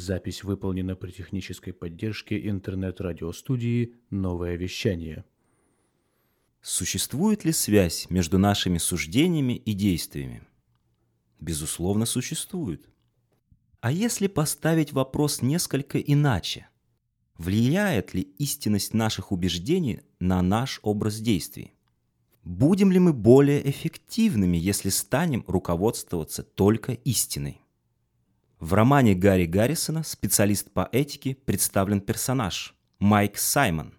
Запись выполнена при технической поддержке интернет-радиостудии «Новое вещание». Существует ли связь между нашими суждениями и действиями? Безусловно, существует. А если поставить вопрос несколько иначе? Влияет ли истинность наших убеждений на наш образ действий? Будем ли мы более эффективными, если станем руководствоваться только истиной? В романе Гарри Гаррисона «Специалист по этике» представлен персонаж Майк Саймон,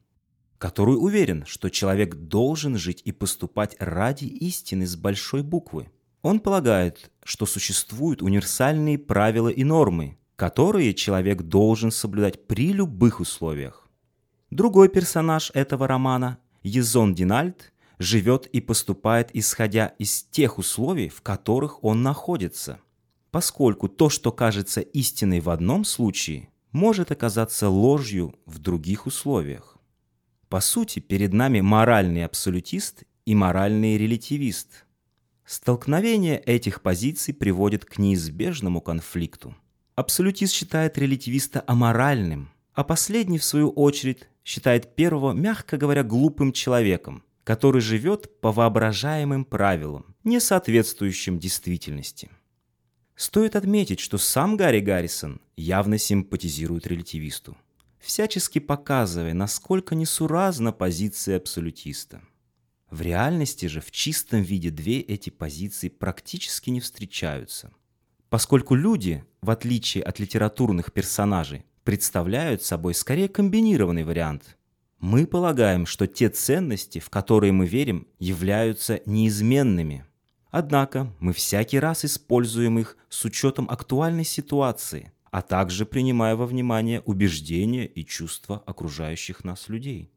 который уверен, что человек должен жить и поступать ради истины с большой буквы. Он полагает, что существуют универсальные правила и нормы, которые человек должен соблюдать при любых условиях. Другой персонаж этого романа, Езон Динальд, живет и поступает исходя из тех условий, в которых он находится – поскольку то, что кажется истиной в одном случае, может оказаться ложью в других условиях. По сути, перед нами моральный абсолютист и моральный релятивист. Столкновение этих позиций приводит к неизбежному конфликту. Абсолютист считает релятивиста аморальным, а последний, в свою очередь, считает первого, мягко говоря, глупым человеком, который живет по воображаемым правилам, не соответствующим действительности. Стоит отметить, что сам Гарри Гаррисон явно симпатизирует релятивисту, всячески показывая, насколько несуразна позиция абсолютиста. В реальности же в чистом виде две эти позиции практически не встречаются, поскольку люди, в отличие от литературных персонажей, представляют собой скорее комбинированный вариант. Мы полагаем, что те ценности, в которые мы верим, являются неизменными – Однако мы всякий раз используем их с учетом актуальной ситуации, а также принимая во внимание убеждения и чувства окружающих нас людей.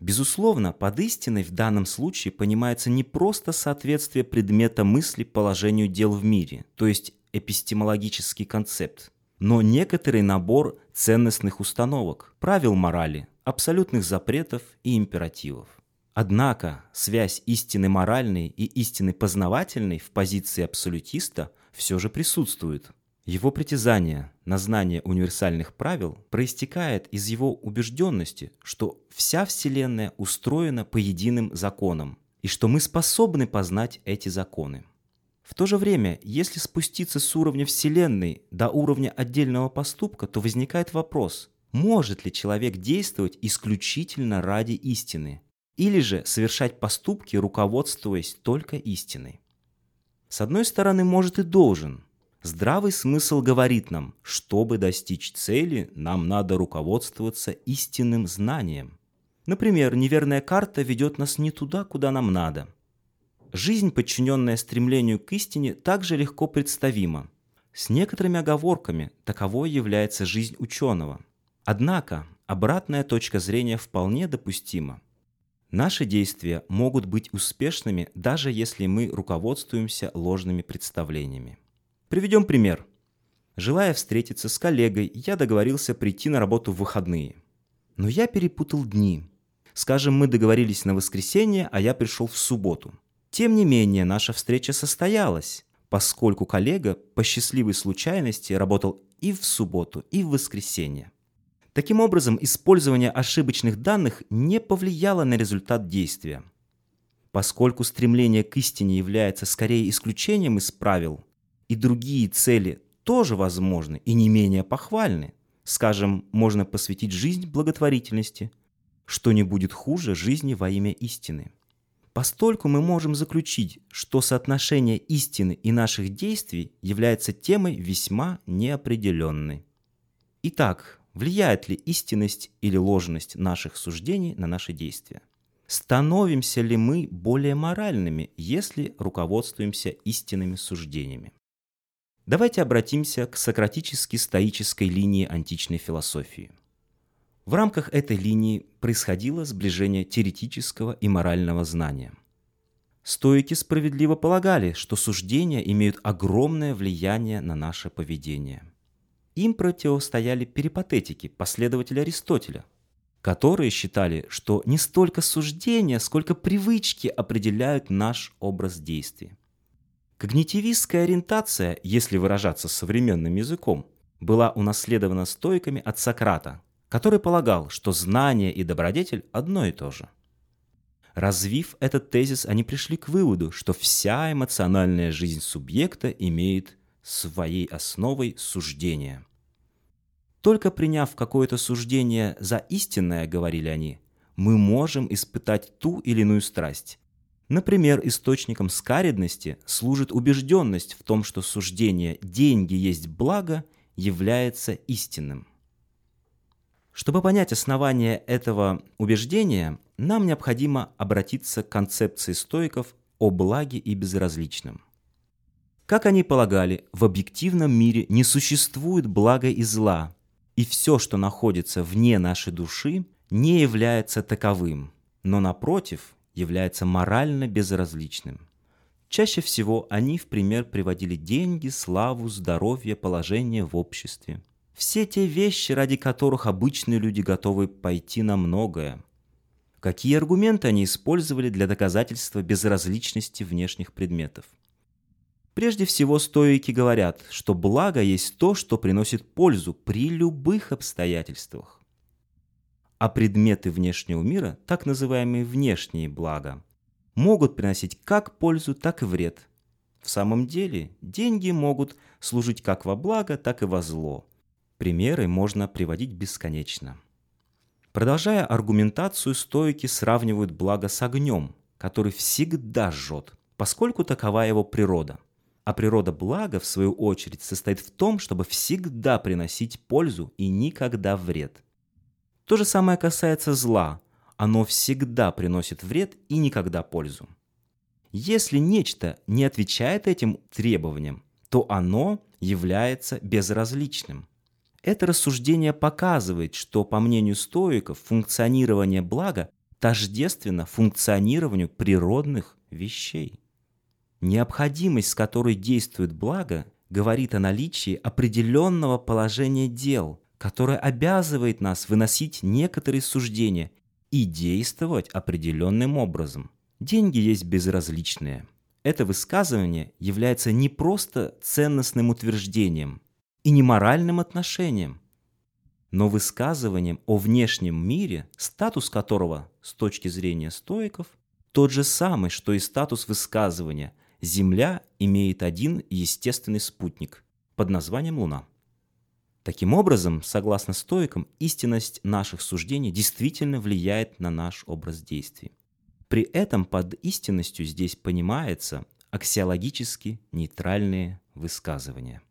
Безусловно, под истиной в данном случае понимается не просто соответствие предмета мысли положению дел в мире, то есть эпистемологический концепт, но некоторый набор ценностных установок, правил морали, абсолютных запретов и императивов. Однако связь истины моральной и истины познавательной в позиции абсолютиста все же присутствует. Его притязание на знание универсальных правил проистекает из его убежденности, что вся Вселенная устроена по единым законам, и что мы способны познать эти законы. В то же время, если спуститься с уровня Вселенной до уровня отдельного поступка, то возникает вопрос, может ли человек действовать исключительно ради истины – или же совершать поступки, руководствуясь только истиной. С одной стороны, может и должен. Здравый смысл говорит нам, чтобы достичь цели, нам надо руководствоваться истинным знанием. Например, неверная карта ведет нас не туда, куда нам надо. Жизнь, подчиненная стремлению к истине, также легко представима. С некоторыми оговорками таковой является жизнь ученого. Однако обратная точка зрения вполне допустима. Наши действия могут быть успешными, даже если мы руководствуемся ложными представлениями. Приведем пример. Желая встретиться с коллегой, я договорился прийти на работу в выходные. Но я перепутал дни. Скажем, мы договорились на воскресенье, а я пришел в субботу. Тем не менее, наша встреча состоялась, поскольку коллега по счастливой случайности работал и в субботу, и в воскресенье. Таким образом, использование ошибочных данных не повлияло на результат действия. Поскольку стремление к истине является скорее исключением из правил, и другие цели тоже возможны и не менее похвальны, скажем, можно посвятить жизнь благотворительности, что не будет хуже жизни во имя истины. Постольку мы можем заключить, что соотношение истины и наших действий является темой весьма неопределенной. Итак, Влияет ли истинность или ложность наших суждений на наши действия? Становимся ли мы более моральными, если руководствуемся истинными суждениями? Давайте обратимся к сократически-стоической линии античной философии. В рамках этой линии происходило сближение теоретического и морального знания. Стоики справедливо полагали, что суждения имеют огромное влияние на наше поведение – им противостояли перипатетики, последователи Аристотеля, которые считали, что не столько суждения, сколько привычки определяют наш образ действий. Когнитивистская ориентация, если выражаться современным языком, была унаследована стойками от Сократа, который полагал, что знание и добродетель одно и то же. Развив этот тезис, они пришли к выводу, что вся эмоциональная жизнь субъекта имеет своей основой суждение. Только приняв какое-то суждение за истинное, говорили они, мы можем испытать ту или иную страсть. Например, источником скаредности служит убежденность в том, что суждение «деньги есть благо» является истинным. Чтобы понять основание этого убеждения, нам необходимо обратиться к концепции стоиков о благе и безразличном. Как они полагали, в объективном мире не существует блага и зла, и все, что находится вне нашей души, не является таковым, но напротив является морально безразличным. Чаще всего они в пример приводили деньги, славу, здоровье, положение в обществе – все те вещи, ради которых обычные люди готовы пойти на многое. Какие аргументы они использовали для доказательства безразличности внешних предметов? Прежде всего, стоики говорят, что благо есть то, что приносит пользу при любых обстоятельствах. А предметы внешнего мира, так называемые внешние блага, могут приносить как пользу, так и вред. В самом деле, деньги могут служить как во благо, так и во зло – Примеры можно приводить бесконечно. Продолжая аргументацию, стойки сравнивают благо с огнем, который всегда жжет, поскольку такова его природа. А природа блага, в свою очередь, состоит в том, чтобы всегда приносить пользу и никогда вред. То же самое касается зла. Оно всегда приносит вред и никогда пользу. Если нечто не отвечает этим требованиям, то оно является безразличным – это рассуждение показывает, что, по мнению стоиков, функционирование блага тождественно функционированию природных вещей. Необходимость, с которой действует благо, говорит о наличии определенного положения дел, которое обязывает нас выносить некоторые суждения и действовать определенным образом. Деньги есть безразличные. Это высказывание является не просто ценностным утверждением – и не моральным отношением, но высказыванием о внешнем мире, статус которого, с точки зрения стоиков, тот же самый, что и статус высказывания «Земля имеет один естественный спутник» под названием Луна. Таким образом, согласно стоикам, истинность наших суждений действительно влияет на наш образ действий. При этом под истинностью здесь понимается аксиологически нейтральные высказывания.